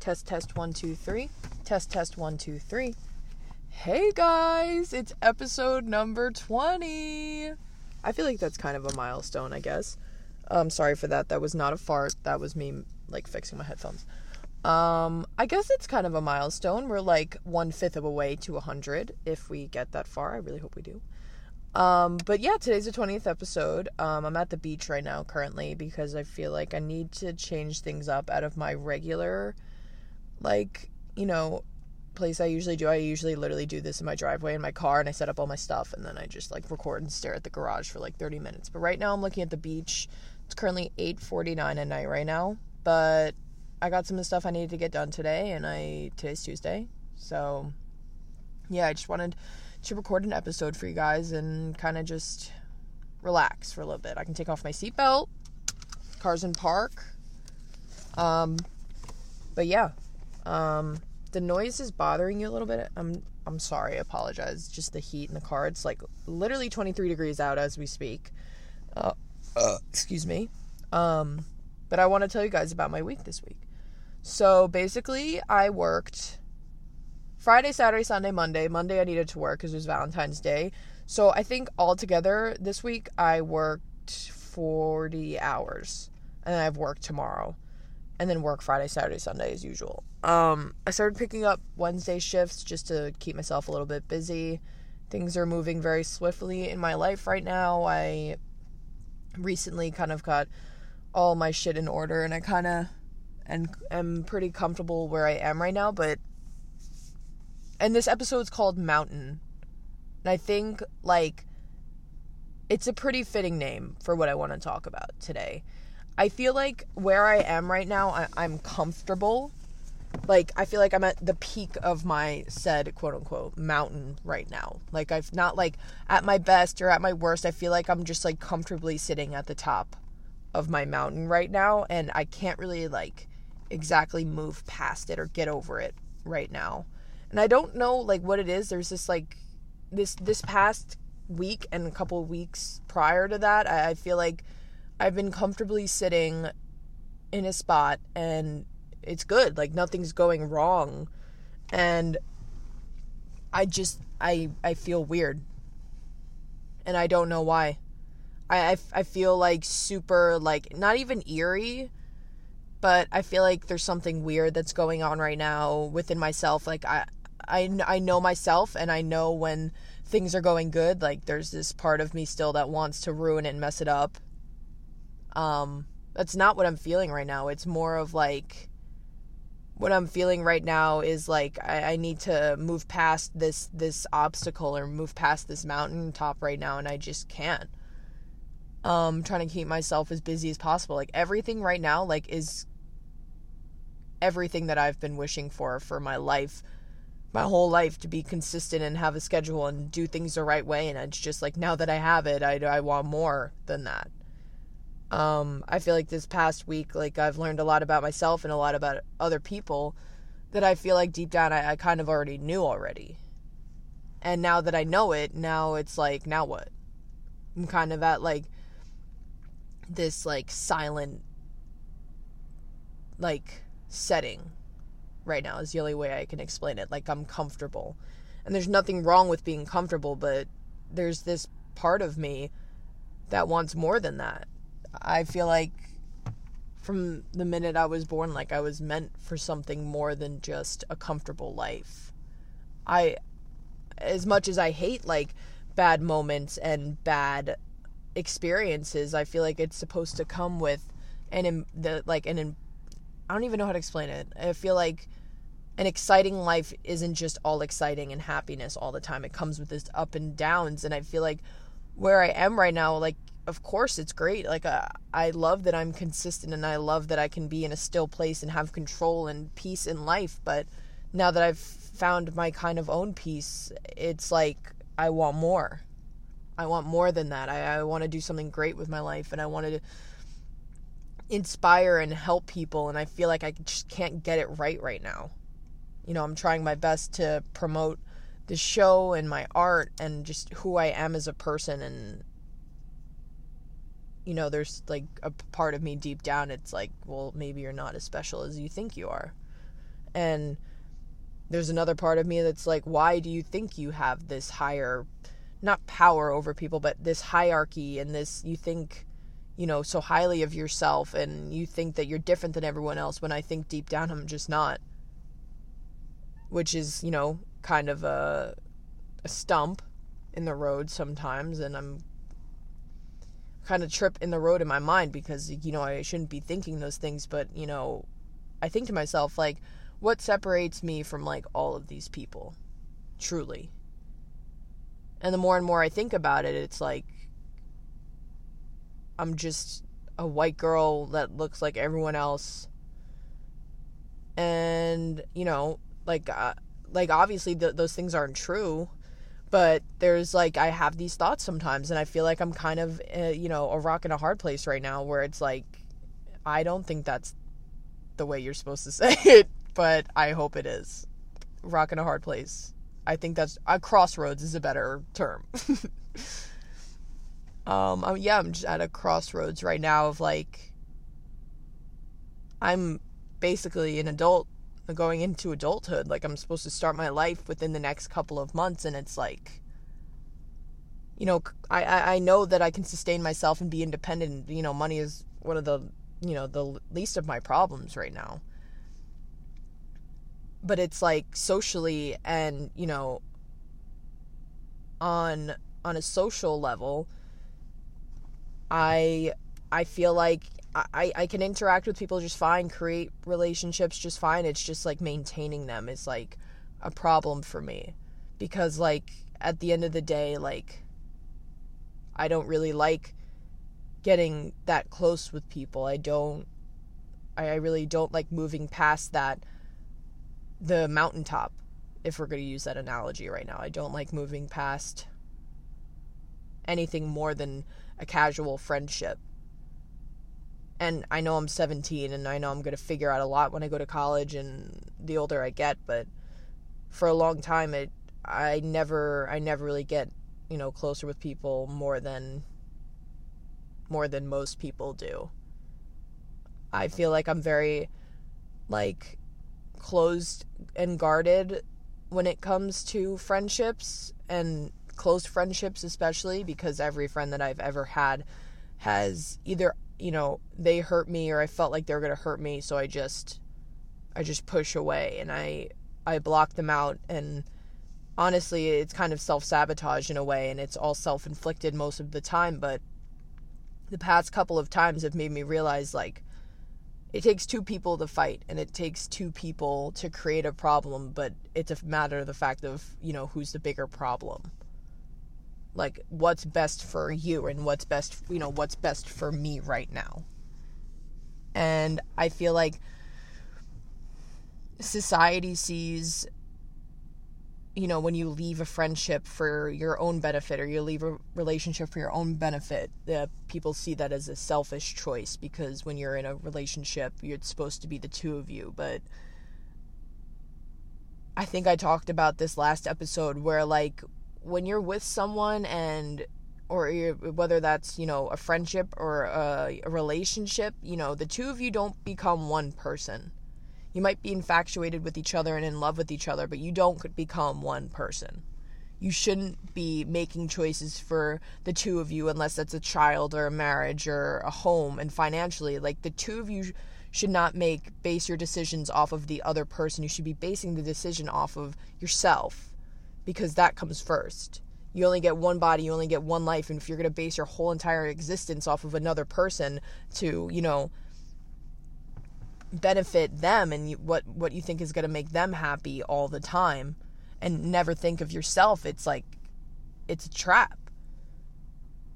Test, test, one, two, three. Test, test, one, two, three. Hey guys, it's episode number 20. I feel like that's kind of a milestone, I guess. Um, sorry for that. That was not a fart. That was me, like, fixing my headphones. Um, I guess it's kind of a milestone. We're like one fifth of a way to 100 if we get that far. I really hope we do. Um, but yeah, today's the 20th episode. Um, I'm at the beach right now currently because I feel like I need to change things up out of my regular, like, you know, place I usually do. I usually literally do this in my driveway in my car and I set up all my stuff and then I just like record and stare at the garage for like 30 minutes. But right now I'm looking at the beach. It's currently 8:49 at night right now, but I got some of the stuff I needed to get done today and I today's Tuesday. So yeah, I just wanted to record an episode for you guys and kind of just relax for a little bit. I can take off my seatbelt. Cars in park. Um, but yeah, um, the noise is bothering you a little bit. I'm I'm sorry. I apologize. Just the heat in the car. It's like literally 23 degrees out as we speak. Uh, uh, excuse me. Um, but I want to tell you guys about my week this week. So basically, I worked Friday, Saturday, Sunday, Monday. Monday I needed to work because it was Valentine's Day. So I think altogether this week I worked 40 hours. And then I have work tomorrow. And then work Friday, Saturday, Sunday as usual. Um, I started picking up Wednesday shifts just to keep myself a little bit busy. Things are moving very swiftly in my life right now. I recently kind of got all my shit in order and I kind of and am pretty comfortable where I am right now, but and this episode's called Mountain. And I think like it's a pretty fitting name for what I want to talk about today. I feel like where I am right now, I, I'm comfortable. Like I feel like I'm at the peak of my said quote unquote mountain right now. Like I've not like at my best or at my worst. I feel like I'm just like comfortably sitting at the top of my mountain right now, and I can't really like exactly move past it or get over it right now and I don't know like what it is. There's this like this this past week and a couple weeks prior to that, I, I feel like I've been comfortably sitting in a spot and it's good. Like nothing's going wrong, and I just I I feel weird, and I don't know why. I, I, I feel like super like not even eerie but I feel like there's something weird that's going on right now within myself. Like I I, I know myself and I know when things are going good. Like there's this part of me still that wants to ruin it and mess it up. Um, that's not what I'm feeling right now. It's more of like what I'm feeling right now is like I, I need to move past this this obstacle or move past this mountain top right now and I just can't. Um trying to keep myself as busy as possible. Like everything right now like is everything that I've been wishing for for my life my whole life to be consistent and have a schedule and do things the right way and it's just like now that I have it I, I want more than that um I feel like this past week like I've learned a lot about myself and a lot about other people that I feel like deep down I, I kind of already knew already and now that I know it now it's like now what I'm kind of at like this like silent like setting right now is the only way I can explain it. Like I'm comfortable. And there's nothing wrong with being comfortable, but there's this part of me that wants more than that. I feel like from the minute I was born like I was meant for something more than just a comfortable life. I as much as I hate like bad moments and bad experiences, I feel like it's supposed to come with an the like an I don't even know how to explain it. I feel like an exciting life isn't just all exciting and happiness all the time. It comes with this up and downs and I feel like where I am right now like of course it's great. Like uh, I love that I'm consistent and I love that I can be in a still place and have control and peace in life, but now that I've found my kind of own peace, it's like I want more. I want more than that. I, I want to do something great with my life and I want to inspire and help people and I feel like I just can't get it right right now. You know, I'm trying my best to promote the show and my art and just who I am as a person and you know, there's like a part of me deep down it's like, well, maybe you're not as special as you think you are. And there's another part of me that's like, why do you think you have this higher, not power over people, but this hierarchy and this, you think, you know, so highly of yourself and you think that you're different than everyone else when I think deep down I'm just not. Which is, you know, kind of a, a stump in the road sometimes. And I'm kind of trip in the road in my mind because, you know, I shouldn't be thinking those things. But, you know, I think to myself, like, what separates me from like all of these people truly and the more and more i think about it it's like i'm just a white girl that looks like everyone else and you know like uh, like obviously th- those things aren't true but there's like i have these thoughts sometimes and i feel like i'm kind of uh, you know a rock in a hard place right now where it's like i don't think that's the way you're supposed to say it but I hope it is. Rock in a hard place. I think that's a uh, crossroads is a better term. um, um, yeah, I'm just at a crossroads right now of like I'm basically an adult going into adulthood. Like I'm supposed to start my life within the next couple of months, and it's like, you know, I I know that I can sustain myself and be independent. You know, money is one of the you know the least of my problems right now but it's like socially and you know on on a social level i i feel like I, I can interact with people just fine, create relationships just fine. It's just like maintaining them is like a problem for me. Because like at the end of the day, like I don't really like getting that close with people. I don't I, I really don't like moving past that the mountaintop, if we're going to use that analogy right now. I don't like moving past anything more than a casual friendship. And I know I'm 17 and I know I'm going to figure out a lot when I go to college and the older I get, but for a long time it I never I never really get, you know, closer with people more than more than most people do. I feel like I'm very like closed and guarded when it comes to friendships and close friendships especially because every friend that I've ever had has either you know they hurt me or I felt like they were going to hurt me so I just I just push away and I I block them out. And honestly it's kind of self-sabotage in a way and it's all self-inflicted most of the time but the past couple of times have made me realize like it takes two people to fight and it takes two people to create a problem but it's a matter of the fact of you know who's the bigger problem like what's best for you and what's best you know what's best for me right now and i feel like society sees you know, when you leave a friendship for your own benefit or you leave a relationship for your own benefit, that people see that as a selfish choice because when you're in a relationship, you're supposed to be the two of you. But I think I talked about this last episode where, like, when you're with someone and or whether that's you know a friendship or a, a relationship you know the two of you don't become one person you might be infatuated with each other and in love with each other, but you don't become one person. You shouldn't be making choices for the two of you unless that's a child or a marriage or a home and financially. Like the two of you should not make base your decisions off of the other person. You should be basing the decision off of yourself because that comes first. You only get one body, you only get one life, and if you're going to base your whole entire existence off of another person to, you know, benefit them and what what you think is going to make them happy all the time and never think of yourself it's like it's a trap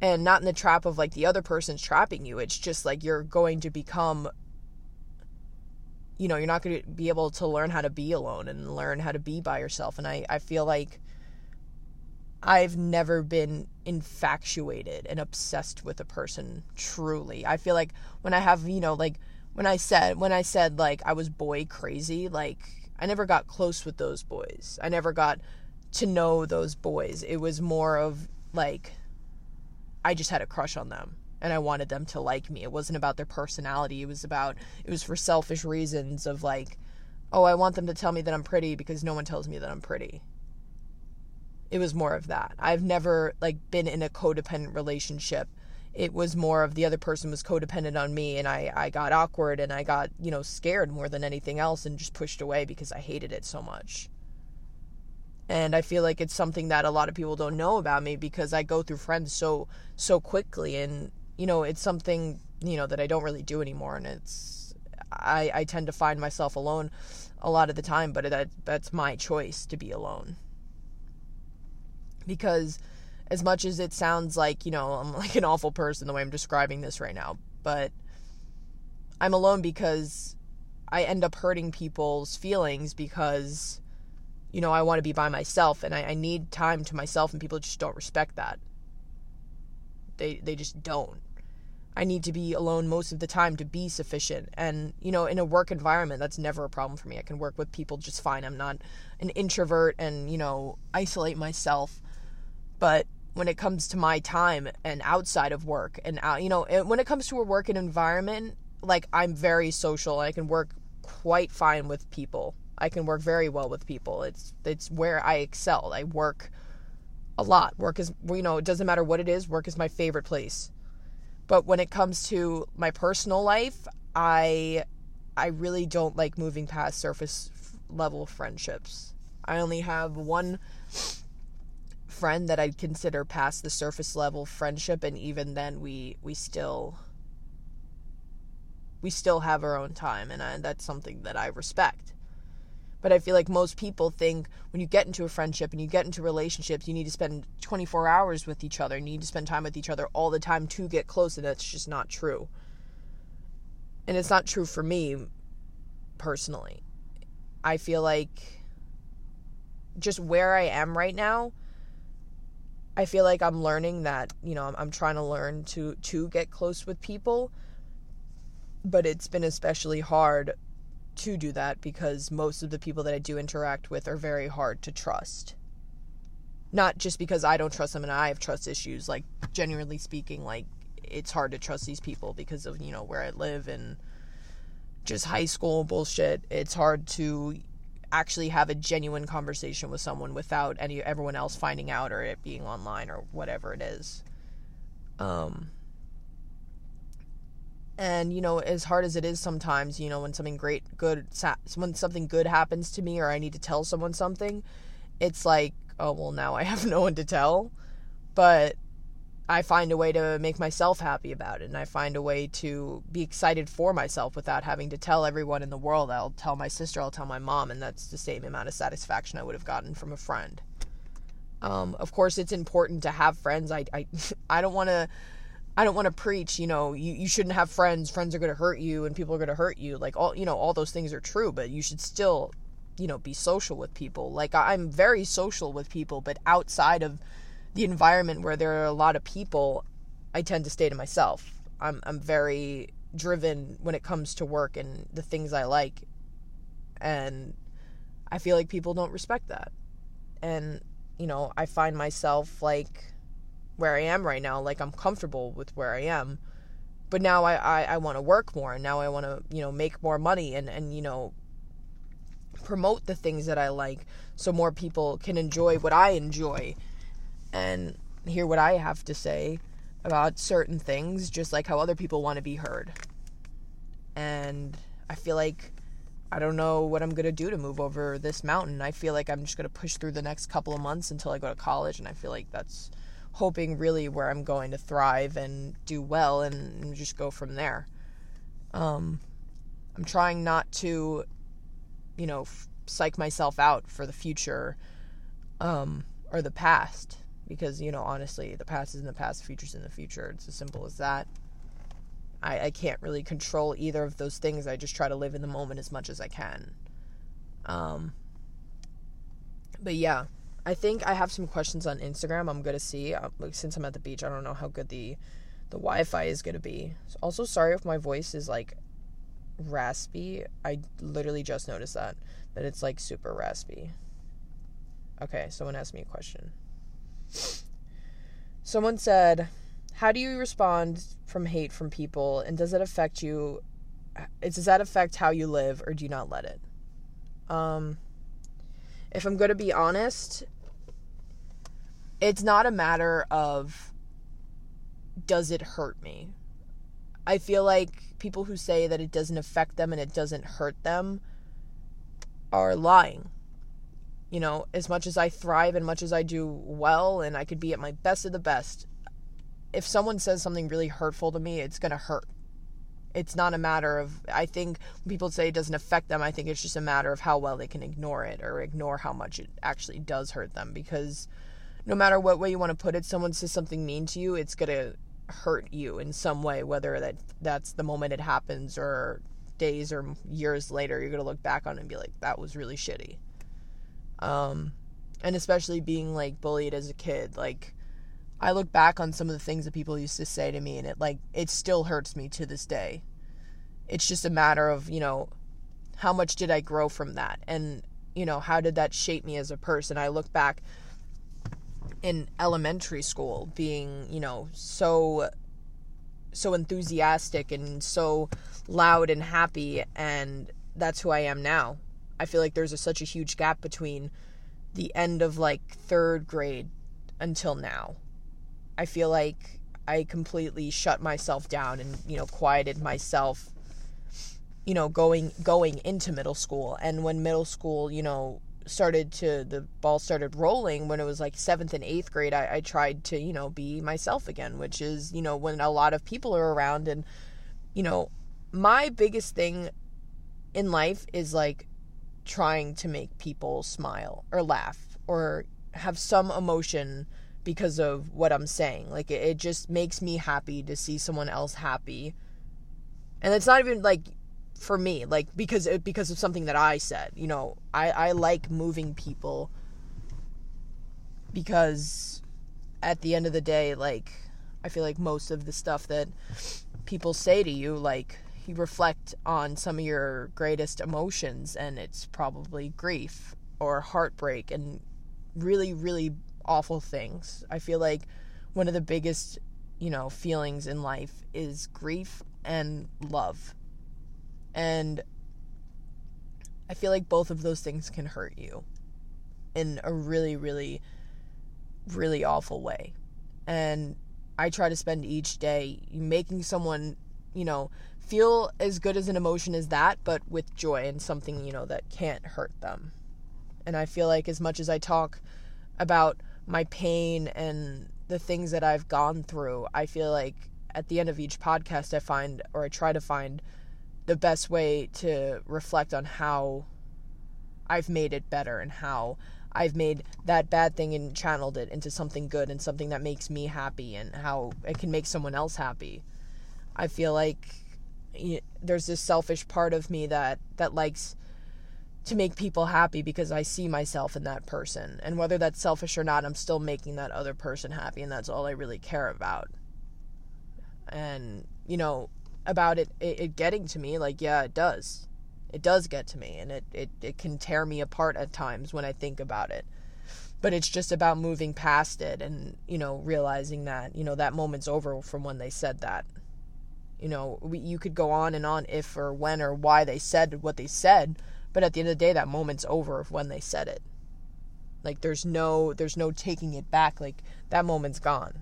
and not in the trap of like the other person's trapping you it's just like you're going to become you know you're not going to be able to learn how to be alone and learn how to be by yourself and i i feel like I've never been infatuated and obsessed with a person truly. I feel like when I have, you know, like when I said when I said like I was boy crazy, like I never got close with those boys. I never got to know those boys. It was more of like I just had a crush on them and I wanted them to like me. It wasn't about their personality. It was about it was for selfish reasons of like oh, I want them to tell me that I'm pretty because no one tells me that I'm pretty. It was more of that. I've never like been in a codependent relationship. It was more of the other person was codependent on me and I I got awkward and I got, you know, scared more than anything else and just pushed away because I hated it so much. And I feel like it's something that a lot of people don't know about me because I go through friends so so quickly and you know, it's something, you know, that I don't really do anymore and it's I I tend to find myself alone a lot of the time, but that that's my choice to be alone. Because as much as it sounds like, you know, I'm like an awful person the way I'm describing this right now, but I'm alone because I end up hurting people's feelings because you know, I want to be by myself and I, I need time to myself and people just don't respect that. They they just don't. I need to be alone most of the time to be sufficient. And, you know, in a work environment, that's never a problem for me. I can work with people just fine. I'm not an introvert and, you know, isolate myself. But when it comes to my time and outside of work and out, you know, when it comes to a working environment, like I'm very social. I can work quite fine with people. I can work very well with people. It's it's where I excel. I work a lot. Work is you know, it doesn't matter what it is, work is my favorite place. But when it comes to my personal life, I I really don't like moving past surface level friendships. I only have one friend that I'd consider past the surface level friendship and even then we we still we still have our own time and I, that's something that I respect. But I feel like most people think when you get into a friendship and you get into relationships, you need to spend 24 hours with each other. You need to spend time with each other all the time to get close, and that's just not true. And it's not true for me personally. I feel like just where I am right now, I feel like I'm learning that, you know, I'm, I'm trying to learn to to get close with people. But it's been especially hard to do that because most of the people that I do interact with are very hard to trust. Not just because I don't trust them and I have trust issues, like genuinely speaking, like it's hard to trust these people because of, you know, where I live and just high school bullshit. It's hard to actually have a genuine conversation with someone without any everyone else finding out or it being online or whatever it is. Um and you know as hard as it is sometimes you know when something great good when something good happens to me or i need to tell someone something it's like oh well now i have no one to tell. But i find a way to make myself happy about it and i find a way to be excited for myself without having to tell everyone in the world. I'll tell my sister i'll tell my mom and that's the same amount of satisfaction i would have gotten from a friend. Um, of course it's important to have friends. I i, I don't want to I don't want to preach, you know, you, you shouldn't have friends. Friends are going to hurt you and people are going to hurt you. Like, all, you know, all those things are true, but you should still, you know, be social with people. Like, I'm very social with people, but outside of the environment where there are a lot of people, I tend to stay to myself. I'm, I'm very driven when it comes to work and the things I like. And I feel like people don't respect that. And, you know, I find myself like, where I am right now. Like I'm comfortable with where I am. But now I, I, I want to work more and now I want to, you know, make more money and, and, you know, promote the things that I like so more people can enjoy what I enjoy and hear what I have to say about certain things, just like how other people want to be heard. And I feel like I don't know what I'm going to do to move over this mountain. I feel like I'm just going to push through the next couple of months until I go to college, and I feel like that's hoping really where I'm going to thrive and do well and, just go from there. Um, I'm trying not to, you know, f- psych myself out for the future um, or the past because, you know, honestly, the past is in the past, the future's in the future. It's as simple as that. I, I can't really control either of those things. I just try to live in the moment as much as I can. Um, but yeah, I think I have some questions on Instagram. I'm gonna see uh, since I'm at the beach. I don't know how good the the Wi-Fi is gonna be. Also, sorry if my voice is like raspy. I literally just noticed that that it's like super raspy. Okay, someone asked me a question. Someone said, "How do you respond from hate from people, and does it affect you? Does that affect how you live, or do you not let it?" Um, if I'm to be honest, it's not a matter of does it hurt me. I feel like people who say that it doesn't affect them and it doesn't hurt them are lying. You know, as much as I thrive and much as I do well and I could be at my best of the best, if someone says something really hurtful to me, it's going to hurt. It's not a matter of, I think people say it doesn't affect them, I think it's just a matter of how well they can ignore it or ignore how much it actually does hurt them. Because no matter what way you want to put it, someone says something mean to you, it's going to hurt you in some way, whether that that's the moment it happens or days or years later, you're going to look back on it and be like, that was really shitty. Um, and especially being like bullied as a kid, like, I look back on some of the things that people used to say to me and it like it still hurts me to this day. It's just a matter of, you know, how much did I grow from that and you know, how did that shape me as a person? I look back in elementary school being, you know, so so enthusiastic and so loud and happy and that's who I am now. I feel like there's a, such a huge gap between the end of like 3rd grade until now I feel like I completely shut myself down and, you know, quieted myself, you know, going going into middle school. And when middle school, you know, started to the ball started rolling when it was like seventh and eighth grade I, I tried to you know be myself again which is you know when a lot of people are around and you know my biggest thing in life is like trying to make people smile or laugh or have some emotion because of what I'm saying. Like it, it just makes me happy to see someone else happy. And it's not even like for me, like because it, because of something that I said. You know, I I like moving people because at the end of the day, like I feel like most of the stuff that people say to you like you reflect on some of your greatest emotions and it's probably grief or heartbreak and really really awful things. I feel like one of the biggest, you know, feelings in life is grief and love. And I feel like both of those things can hurt you in a really, really, really awful way. And I try to spend each day making someone, you know, feel as good as an emotion as that, but with joy and something, you know, that can't hurt them. And I feel like as much as I talk about my pain and the things that I've gone through, I feel like at the end of each podcast, I find or I try to find the best way to reflect on how I've made it better and how I've made that bad thing and channeled it into something good and something that makes me happy and how it can make someone else happy. I feel like there's this selfish part of me that that likes to make people happy because I see myself in that person. And whether that's selfish or not, I'm still making that other person happy, and that's all I really care about. And, you know, about it, it, it getting to me, like, yeah, it does. It does get to me, and it, it, it can tear me apart at times when I think about it. But it's just about moving past it and, you know, realizing that, you know, that moment's over from when they said that. You know, we, you could go on and on if or when or why they said what they said but at the end of the day, that moment's over when they said it. Like there's no there's no taking it back. Like that moment's gone.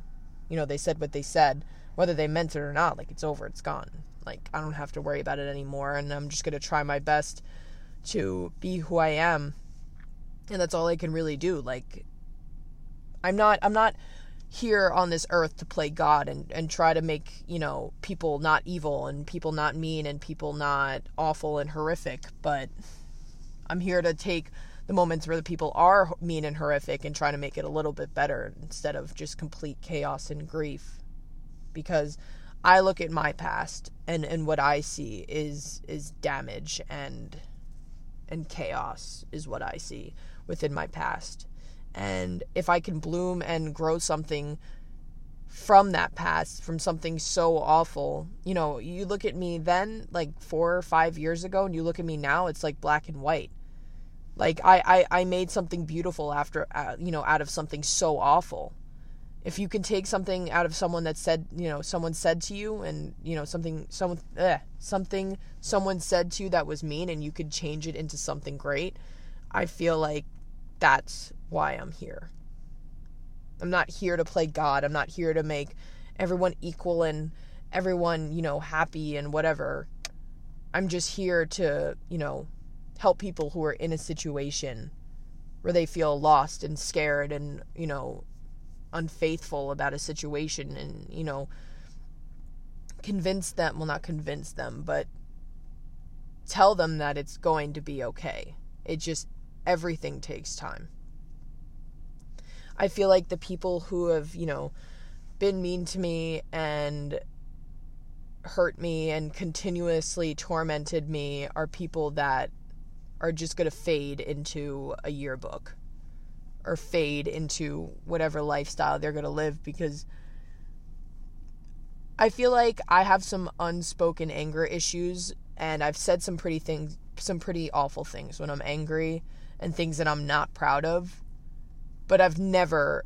You know, they said what they said, whether they meant it or not. Like it's over. It's gone. Like I don't have to worry about it anymore, and I'm just gonna try my best to be who I am, and that's all I can really do. Like I'm not I'm not here on this earth to play God and, and try to make, you know, people not evil and people not mean and people not awful and horrific, but I'm here to take the moments where the people are mean and horrific and try to make it a little bit better instead of just complete chaos and grief. Because I look at my past and, and what I see is is damage and and chaos is what I see within my past. And if I can bloom and grow something from that past, from something so awful, you know, you look at me then, like four or five years ago, and you look at me now, it's like black and white. Like I, I, I made something beautiful after, uh, you know, out of something so awful. If you can take something out of someone that said, you know, someone said to you and, you know, something someone eh, something someone said to you that was mean and you could change it into something great, I feel like that's why I'm here. I'm not here to play God. I'm not here to make everyone equal and everyone, you know, happy and whatever. I'm just here to, you know, help people who are in a situation where they feel lost and scared and, you know, unfaithful about a situation and, you know, convince them, well, not convince them, but tell them that it's going to be okay. It just, everything takes time. I feel like the people who have, you know, been mean to me and hurt me and continuously tormented me are people that are just going to fade into a yearbook or fade into whatever lifestyle they're going to live because I feel like I have some unspoken anger issues and I've said some pretty things some pretty awful things when I'm angry and things that I'm not proud of but I've never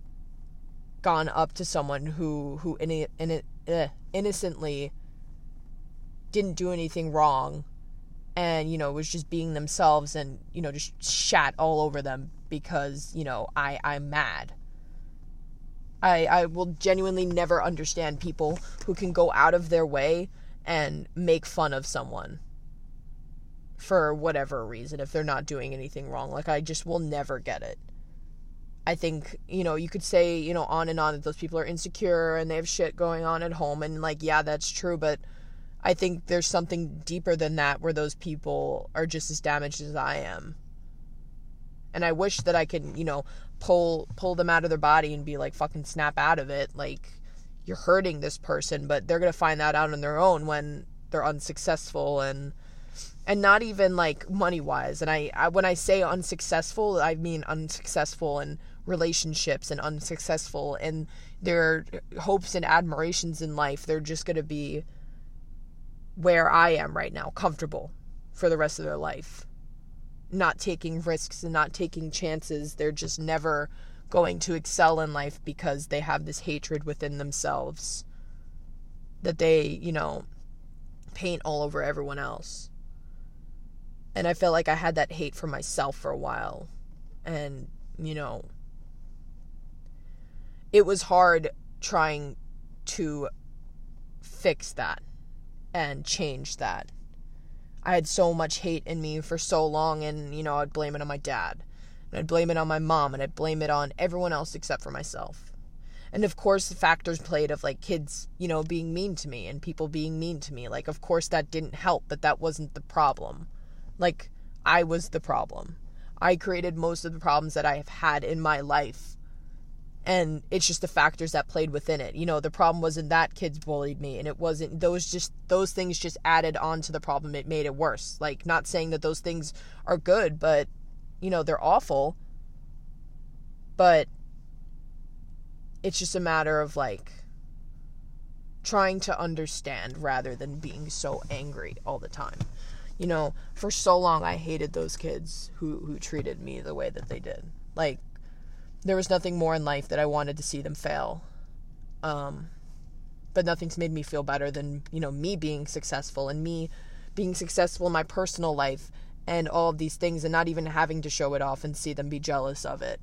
gone up to someone who who in, in, uh, innocently didn't do anything wrong and you know was just being themselves and you know just shat all over them because you know I I'm mad. I I will genuinely never understand people who can go out of their way and make fun of someone for whatever reason if they're not doing anything wrong. Like I just will never get it. I think, you know, you could say, you know, on and on that those people are insecure and they have shit going on at home and like yeah, that's true, but I think there's something deeper than that where those people are just as damaged as I am. And I wish that I could, you know, pull pull them out of their body and be like fucking snap out of it. Like you're hurting this person, but they're going to find that out on their own when they're unsuccessful and and not even like money wise and I, I when i say unsuccessful i mean unsuccessful in relationships and unsuccessful in their hopes and admirations in life. They're just going to be where I am right now, comfortable for the rest of their life. Not taking risks and not taking chances. They're just never going to excel in life because they have this hatred within themselves that they, you know, paint all over everyone else. And I felt like I had that hate for myself for a while. And, you know, it was hard trying to fix that and change that. I had so much hate in me for so long, and you know, I'd blame it on my dad, and I'd blame it on my mom, and I'd blame it on everyone else except for myself. And of course, the factors played of like kids, you know, being mean to me and people being mean to me. Like, of course, that didn't help, but that wasn't the problem. Like, I was the problem. I created most of the problems that I have had in my life and it's just the factors that played within it. You know, the problem wasn't that kids bullied me and it wasn't those just those things just added on to the problem. It made it worse. Like not saying that those things are good, but you know, they're awful. But it's just a matter of like trying to understand rather than being so angry all the time. You know, for so long I hated those kids who who treated me the way that they did. Like there was nothing more in life that I wanted to see them fail. Um, but nothing's made me feel better than, you know, me being successful and me being successful in my personal life and all of these things and not even having to show it off and see them be jealous of it.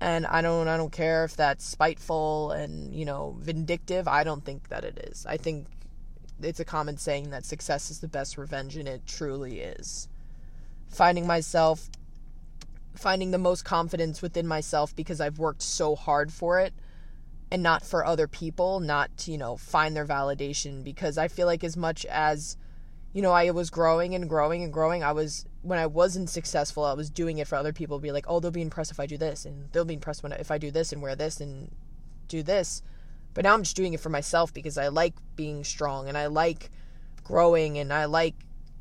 And I don't I don't care if that's spiteful and, you know, vindictive. I don't think that it is. I think it's a common saying that success is the best revenge and it truly is. Finding myself finding the most confidence within myself because I've worked so hard for it and not for other people, not to, you know, find their validation because I feel like as much as you know, I was growing and growing and growing. I was when I wasn't successful, I was doing it for other people. Be like, oh, they'll be impressed if I do this, and they'll be impressed when I, if I do this and wear this and do this. But now I'm just doing it for myself because I like being strong and I like growing and I like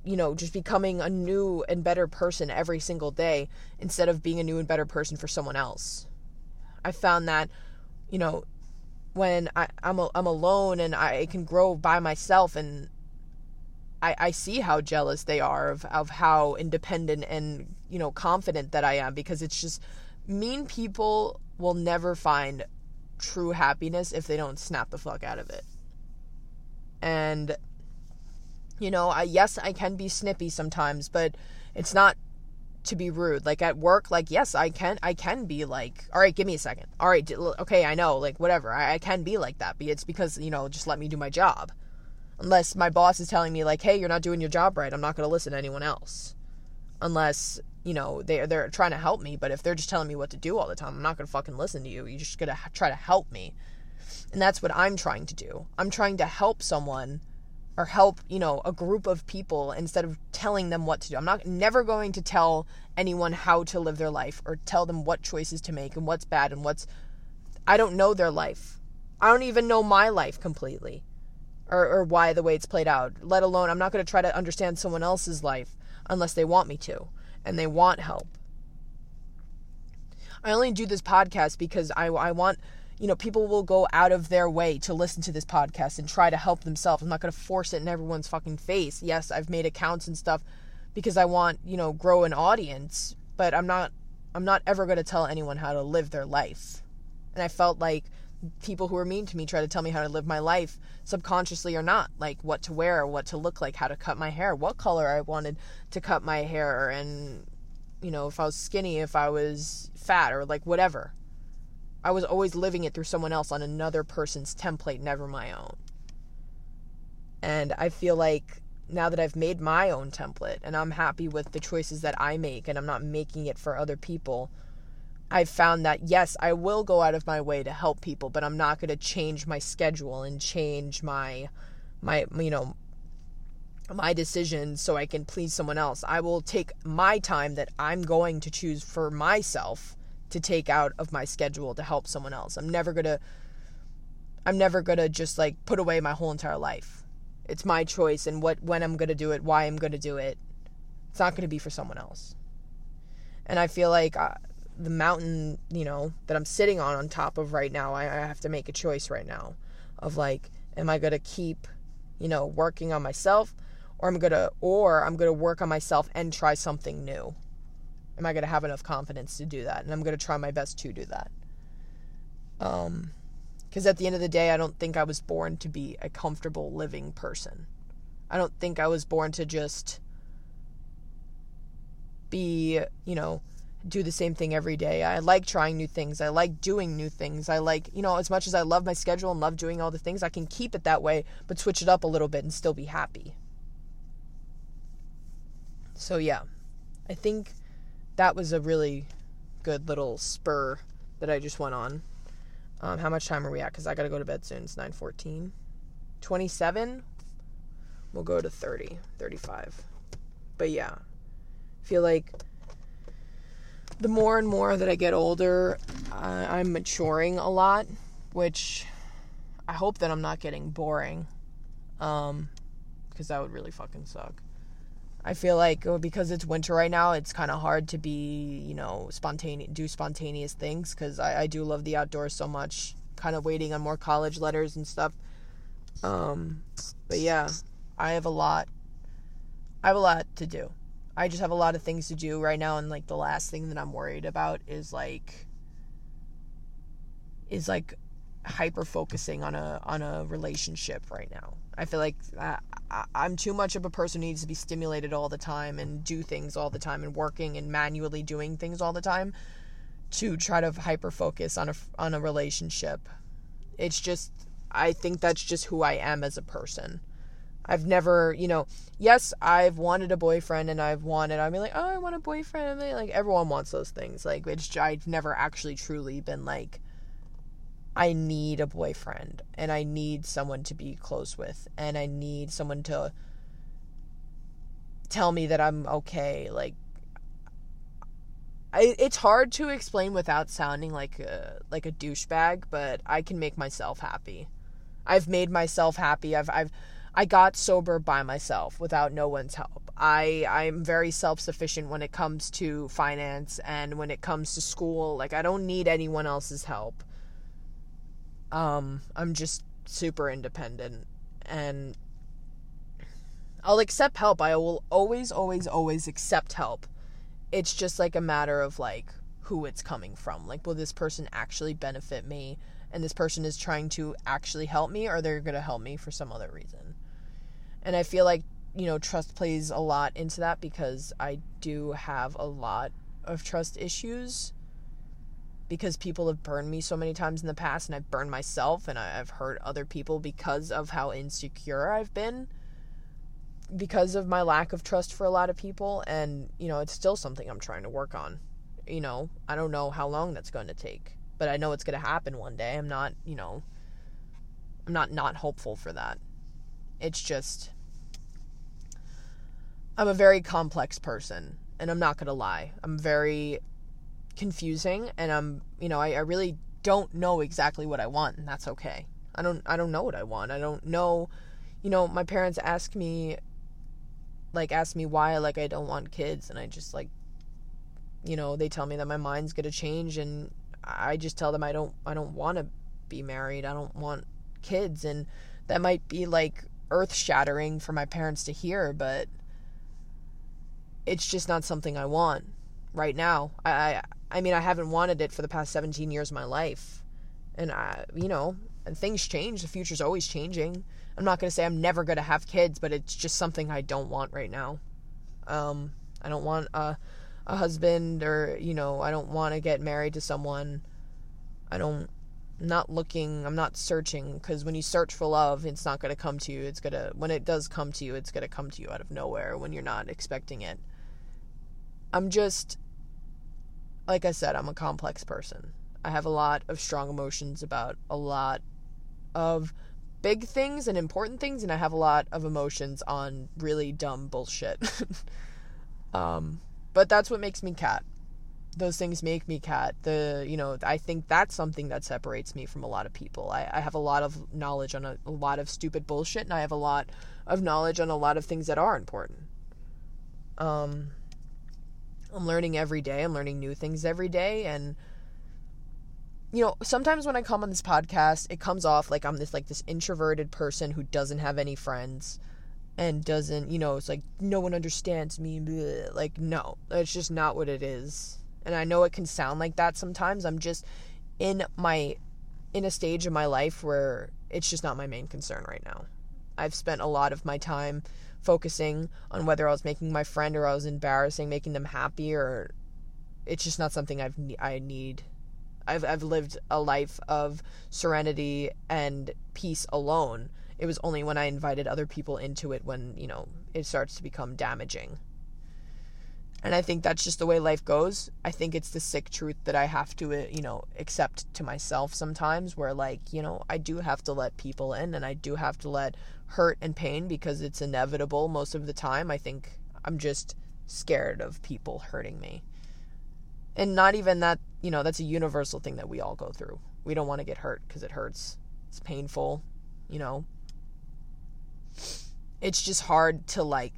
you know, just becoming a new and better person every single day instead of being a new and better person for someone else. I found that, you know, when I, I'm, a, I'm alone and I can grow by myself and I, I see how jealous they are of, of how independent and, you know, confident that I am because it's just mean people will never find true happiness if they don't snap the fuck out of it. And you know, I yes, I can be snippy sometimes, but it's not to be rude. Like at work, like yes, I can I can be like, all right, give me a second. All right, okay, I know, like whatever. I, I can be like that, but it's because you know, just let me do my job. Unless my boss is telling me like, hey, you're not doing your job right, I'm not gonna listen to anyone else. Unless you know they they're trying to help me, but if they're just telling me what to do all the time, I'm not gonna fucking listen to you. You're just gonna try to help me, and that's what I'm trying to do. I'm trying to help someone or help, you know, a group of people instead of telling them what to do. I'm not never going to tell anyone how to live their life or tell them what choices to make and what's bad and what's I don't know their life. I don't even know my life completely. Or or why the way it's played out. Let alone I'm not going to try to understand someone else's life unless they want me to and they want help. I only do this podcast because I I want you know, people will go out of their way to listen to this podcast and try to help themselves. I'm not going to force it in everyone's fucking face. Yes, I've made accounts and stuff because I want, you know, grow an audience, but I'm not I'm not ever going to tell anyone how to live their life. And I felt like people who were mean to me try to tell me how to live my life subconsciously or not like what to wear what to look like how to cut my hair what color i wanted to cut my hair and you know if i was skinny if i was fat or like whatever I was always living it through someone else on another person's template, never my own. And I feel like now that I've made my own template and I'm happy with the choices that I make and I'm not making it for other people, I've found that yes, I will go out of my way to help people, but I'm not going to change my schedule and change my my you know my decisions so I can please someone else. I will take my time that I'm going to choose for myself to take out of my schedule to help someone else. I'm never going to I'm never going to just like put away my whole entire life. It's my choice and what when I'm going to do it, why I'm going to do it. It's not going to be for someone else. And I feel like uh, the mountain, you know, that I'm sitting on on top of right now, I, I have to make a choice right now of like am I going to keep, you know, working on myself or I'm going to or I'm going to work on myself and try something new am I going to have enough confidence to do that? And I'm going to try my best to do that. Um, because at the end of the day, I don't think I was born to be a comfortable living person. I don't think I was born to just be, you know, do the same thing every day. I like trying new things. I like doing new things. I like, you know, as much as I love my schedule and love doing all the things, I can keep it that way, but switch it up a little bit and still be happy. So, yeah, I think that was a really good little spur that I just went on. Um, how much time are we at? Because I got to go to bed soon. It's 9.14. 27? We'll go to 30, 35. But yeah, feel like the more and more that I get older, I'm maturing a lot, which I hope that I'm not getting boring. Um, because that would really fucking suck. I feel like oh, because it's winter right now, it's kind of hard to be, you know, spontaneous, do spontaneous things because I, I do love the outdoors so much. Kind of waiting on more college letters and stuff. Um, but yeah, I have a lot. I have a lot to do. I just have a lot of things to do right now, and like the last thing that I'm worried about is like, is like hyper focusing on a on a relationship right now. I feel like uh, I, I'm too much of a person who needs to be stimulated all the time and do things all the time and working and manually doing things all the time to try to hyper focus on a on a relationship. It's just I think that's just who I am as a person. I've never, you know, yes, I've wanted a boyfriend and I've wanted, I mean, like, oh, I want a boyfriend. like, everyone wants those things. Like, it's, I've never actually truly been like, I need a boyfriend and I need someone to be close with and I need someone to tell me that I'm okay. Like, I, it's hard to explain without sounding like a like a douchebag, but I can make myself happy. I've made myself happy. I've I've I got sober by myself without no one's help. I I'm very self-sufficient when it comes to finance and when it comes to school. Like I don't need anyone else's help. Um, I'm just super independent and I'll accept help. I will always, always, always accept help. It's just like a matter of like who it's coming from. Like, will this person actually benefit me and this person is trying to actually help me or they're going to help me for some other reason. And I feel like, you know, trust plays a lot into that because I do have a lot of trust issues because people have burned me so many times in the past and I've burned myself and I've hurt other people because of how insecure I've been because of my lack of trust for a lot of people. And you know it's still something I'm trying to work on. You know I don't know how long that's going to take but I know it's going to happen one day. I'm not you know I'm not not hopeful for that. It's just I'm a very complex person and I'm not going to lie. I'm very confusing and I'm you know I, I really don't know exactly what I want and that's okay. I don't I don't know what I want. I don't know you know, my parents ask me like ask me why like I don't want kids and I just like you know, they tell me that my mind's going to change and I just tell them I don't I don't want to be married. I don't want kids and that might be like earth-shattering for my parents to hear, but it's just not something I want right now. I, I mean, I haven't wanted it for the past 17 years of my life. And I, you know, and things change. The future's always changing. I'm not going to say I'm never going to have kids, but it's just something I don't want right now. Um, I don't want a, a husband or, you know, I don't want to get married to someone. I don't, I'm not looking, I'm not searching because when you search for love, it's not going to come to you. It's going to, when it does come to you, it's going to come to you out of nowhere when you're not expecting it. I'm just, like I said, I'm a complex person. I have a lot of strong emotions about a lot of big things and important things, and I have a lot of emotions on really dumb bullshit. um, but that's what makes me Kat. Those things make me Kat. The you know I think that's something that separates me from a lot of people. I, I have a lot of knowledge on a, a lot of stupid bullshit, and I have a lot of knowledge on a lot of things that are important. Um, I'm learning every day. I'm learning new things every day and you know, sometimes when I come on this podcast, it comes off like I'm this like this introverted person who doesn't have any friends and doesn't, you know, it's like no one understands me. Like no, that's just not what it is. And I know it can sound like that sometimes. I'm just in my in a stage of my life where it's just not my main concern right now. I've spent a lot of my time focusing on whether I was making my friend or I was embarrassing, making them happy, or it's just not something I've I need. I've I've lived a life of serenity and peace alone. It was only when I invited other people into it when you know it starts to become damaging. And I think that's just the way life goes. I think it's the sick truth that I have to, uh, you know, accept to myself sometimes where like, you know, I do have to let people in and I do have to let hurt and pain because it's inevitable most of the time. I think I'm just scared of people hurting me. And not even that, you know, that's a universal thing that we all go through. We don't want to get hurt because it hurts. It's painful, you know. It's just hard to like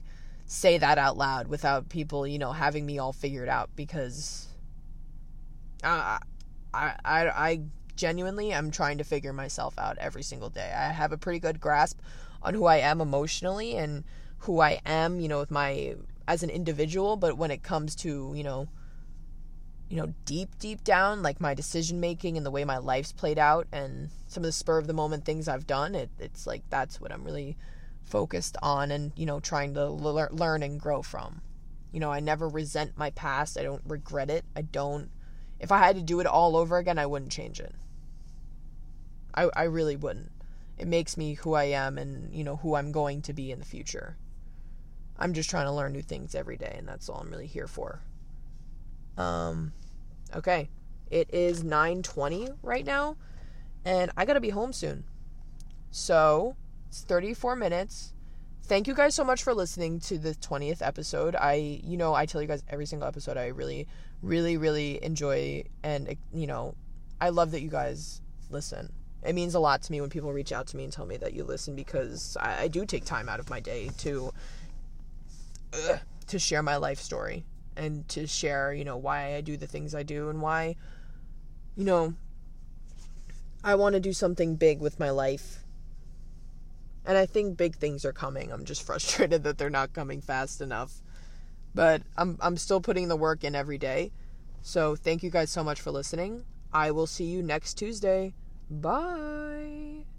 say that out loud without people, you know, having me all figured out because I I I, I genuinely am trying to figure myself out every single day. I have a pretty good grasp on who I am emotionally and who I am, you know, with my as an individual, but when it comes to, you know, you know, deep deep down like my decision making and the way my life's played out and some of the spur of the moment things I've done, it it's like that's what I'm really focused on and you know trying to le- learn and grow from. You know i never resent my past. I don't regret it. I don't if i had to do it all over again i wouldn't change it. I i really wouldn't. It makes me who i am and you know who i'm going to be in the future. I'm just trying to learn new things every day and that's all i'm really here for. Um okay. It is 9:20 right now and i got to be home soon. So it's 34 minutes. Thank you guys so much for listening to the 20th episode. I, you know, I tell you guys every single episode I really, really, really enjoy and, you know, I love that you guys listen. It means a lot to me when people reach out to me and tell me that you listen because I, I do take time out of my day to, to share my life story and to share, you know, why I do the things I do and why, you know, I want to do something big with my life and I think big things are coming. I'm just frustrated that they're not coming fast enough. But I'm I'm still putting the work in every day. So thank you guys so much for listening. I will see you next Tuesday. Bye.